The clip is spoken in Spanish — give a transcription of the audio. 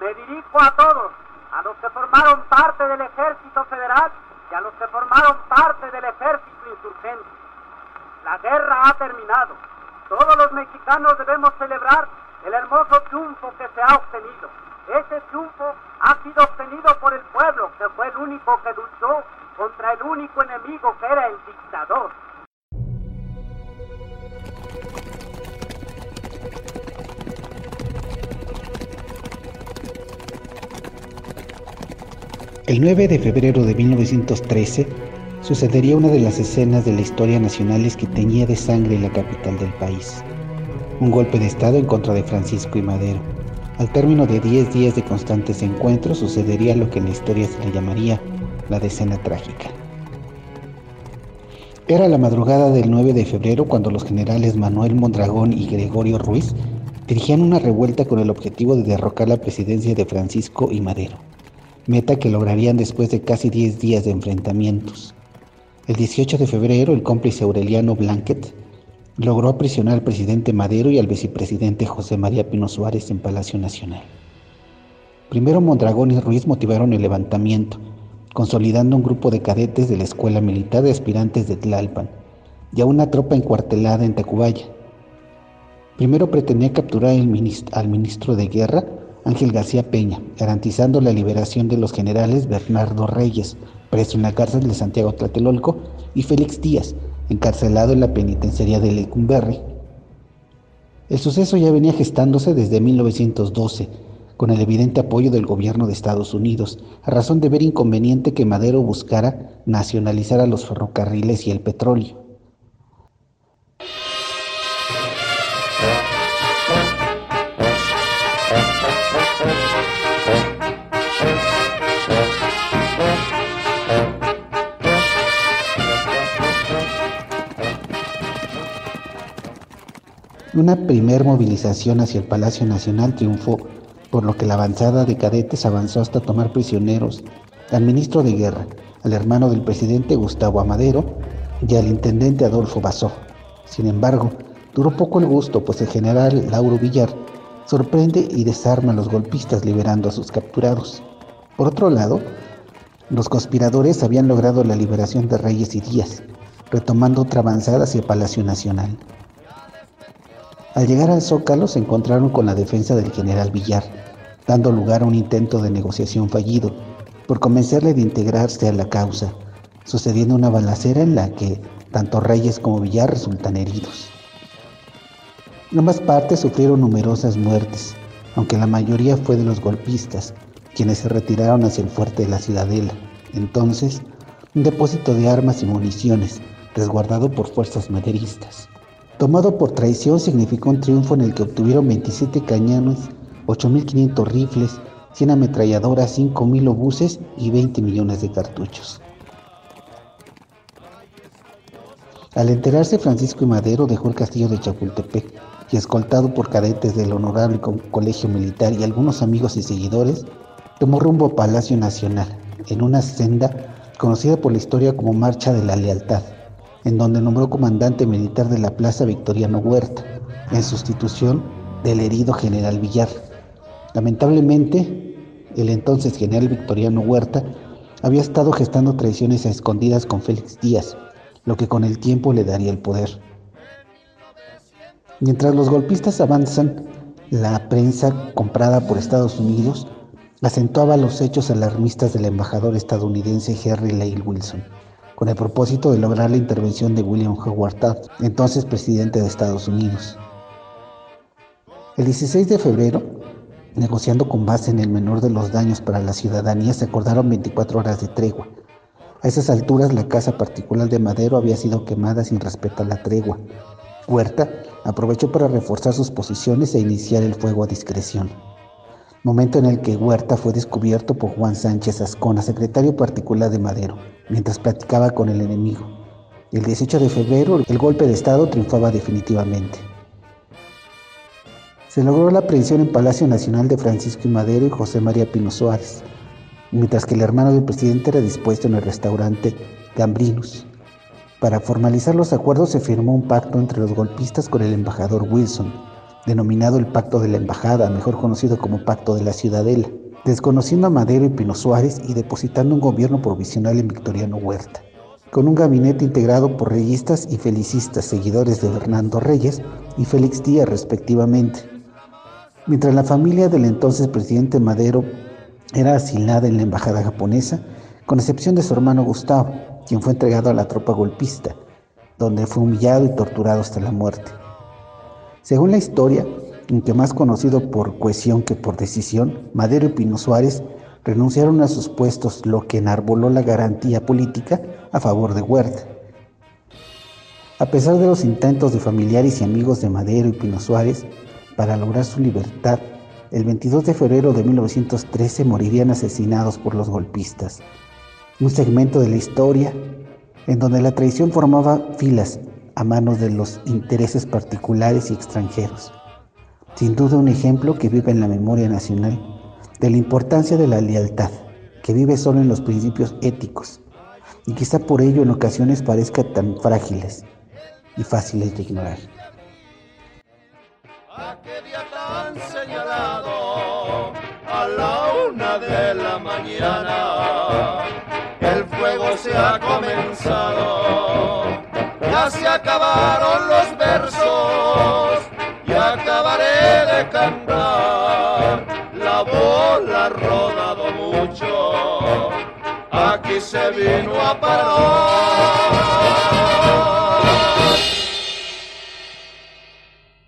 Me dirijo a todos, a los que formaron parte del ejército federal y a los que formaron parte del ejército insurgente. La guerra ha terminado. Todos los mexicanos debemos celebrar el hermoso triunfo que se ha obtenido. Ese triunfo ha sido obtenido por el pueblo, que fue el único que luchó contra el único enemigo que era el dictador. El 9 de febrero de 1913 sucedería una de las escenas de la historia nacionales que teñía de sangre la capital del país. Un golpe de Estado en contra de Francisco y Madero. Al término de 10 días de constantes encuentros sucedería lo que en la historia se le llamaría la decena trágica. Era la madrugada del 9 de febrero cuando los generales Manuel Mondragón y Gregorio Ruiz dirigían una revuelta con el objetivo de derrocar la presidencia de Francisco y Madero meta que lograrían después de casi 10 días de enfrentamientos. El 18 de febrero, el cómplice Aureliano Blanquet logró aprisionar al presidente Madero y al vicepresidente José María Pino Suárez en Palacio Nacional. Primero Mondragón y Ruiz motivaron el levantamiento, consolidando un grupo de cadetes de la Escuela Militar de Aspirantes de Tlalpan y a una tropa encuartelada en Tacubaya. Primero pretendía capturar al ministro de Guerra, Ángel García Peña, garantizando la liberación de los generales Bernardo Reyes, preso en la cárcel de Santiago Tlatelolco, y Félix Díaz, encarcelado en la penitenciaría de Lecumberri. El suceso ya venía gestándose desde 1912, con el evidente apoyo del gobierno de Estados Unidos, a razón de ver inconveniente que Madero buscara nacionalizar a los ferrocarriles y el petróleo. Una primer movilización hacia el Palacio Nacional triunfó, por lo que la avanzada de cadetes avanzó hasta tomar prisioneros al ministro de Guerra, al hermano del presidente Gustavo Amadero y al intendente Adolfo Basó. Sin embargo, duró poco el gusto, pues el general Lauro Villar sorprende y desarma a los golpistas liberando a sus capturados. Por otro lado, los conspiradores habían logrado la liberación de Reyes y Díaz, retomando otra avanzada hacia Palacio Nacional. Al llegar al Zócalo se encontraron con la defensa del general Villar, dando lugar a un intento de negociación fallido por convencerle de integrarse a la causa, sucediendo una balacera en la que tanto Reyes como Villar resultan heridos. Ambas partes sufrieron numerosas muertes, aunque la mayoría fue de los golpistas, quienes se retiraron hacia el fuerte de la Ciudadela, entonces un depósito de armas y municiones resguardado por fuerzas maderistas. Tomado por traición significó un triunfo en el que obtuvieron 27 cañones, 8.500 rifles, 100 ametralladoras, 5.000 obuses y 20 millones de cartuchos. Al enterarse Francisco y Madero dejó el castillo de Chapultepec y escoltado por cadetes del honorable colegio militar y algunos amigos y seguidores, tomó rumbo a Palacio Nacional, en una senda conocida por la historia como Marcha de la Lealtad en donde nombró comandante militar de la Plaza Victoriano Huerta, en sustitución del herido general Villar. Lamentablemente, el entonces general Victoriano Huerta había estado gestando traiciones a escondidas con Félix Díaz, lo que con el tiempo le daría el poder. Mientras los golpistas avanzan, la prensa comprada por Estados Unidos acentuaba los hechos alarmistas del embajador estadounidense Henry Lane Wilson con el propósito de lograr la intervención de William Howard Taft, entonces presidente de Estados Unidos. El 16 de febrero, negociando con base en el menor de los daños para la ciudadanía, se acordaron 24 horas de tregua. A esas alturas, la casa particular de Madero había sido quemada sin respeto a la tregua. Huerta aprovechó para reforzar sus posiciones e iniciar el fuego a discreción momento en el que Huerta fue descubierto por Juan Sánchez Ascona, secretario particular de Madero, mientras platicaba con el enemigo. El 18 de febrero, el golpe de Estado triunfaba definitivamente. Se logró la aprehensión en Palacio Nacional de Francisco y Madero y José María Pino Suárez, mientras que el hermano del presidente era dispuesto en el restaurante Gambrinus. Para formalizar los acuerdos se firmó un pacto entre los golpistas con el embajador Wilson, denominado el Pacto de la Embajada, mejor conocido como Pacto de la Ciudadela, desconociendo a Madero y Pino Suárez y depositando un gobierno provisional en Victoriano Huerta, con un gabinete integrado por reyistas y felicistas, seguidores de Fernando Reyes y Félix Díaz respectivamente. Mientras la familia del entonces presidente Madero era asilada en la embajada japonesa, con excepción de su hermano Gustavo, quien fue entregado a la tropa golpista, donde fue humillado y torturado hasta la muerte. Según la historia, aunque más conocido por cohesión que por decisión, Madero y Pino Suárez renunciaron a sus puestos, lo que enarboló la garantía política a favor de Huerta. A pesar de los intentos de familiares y amigos de Madero y Pino Suárez para lograr su libertad, el 22 de febrero de 1913 morirían asesinados por los golpistas. Un segmento de la historia en donde la traición formaba filas a manos de los intereses particulares y extranjeros. Sin duda un ejemplo que vive en la memoria nacional de la importancia de la lealtad, que vive solo en los principios éticos y quizá por ello en ocasiones parezca tan frágiles y fáciles de ignorar. a la una de la mañana el fuego se ha comenzado ya se acabaron los versos y acabaré de cantar. La bola ha rodado mucho, aquí se vino a parar.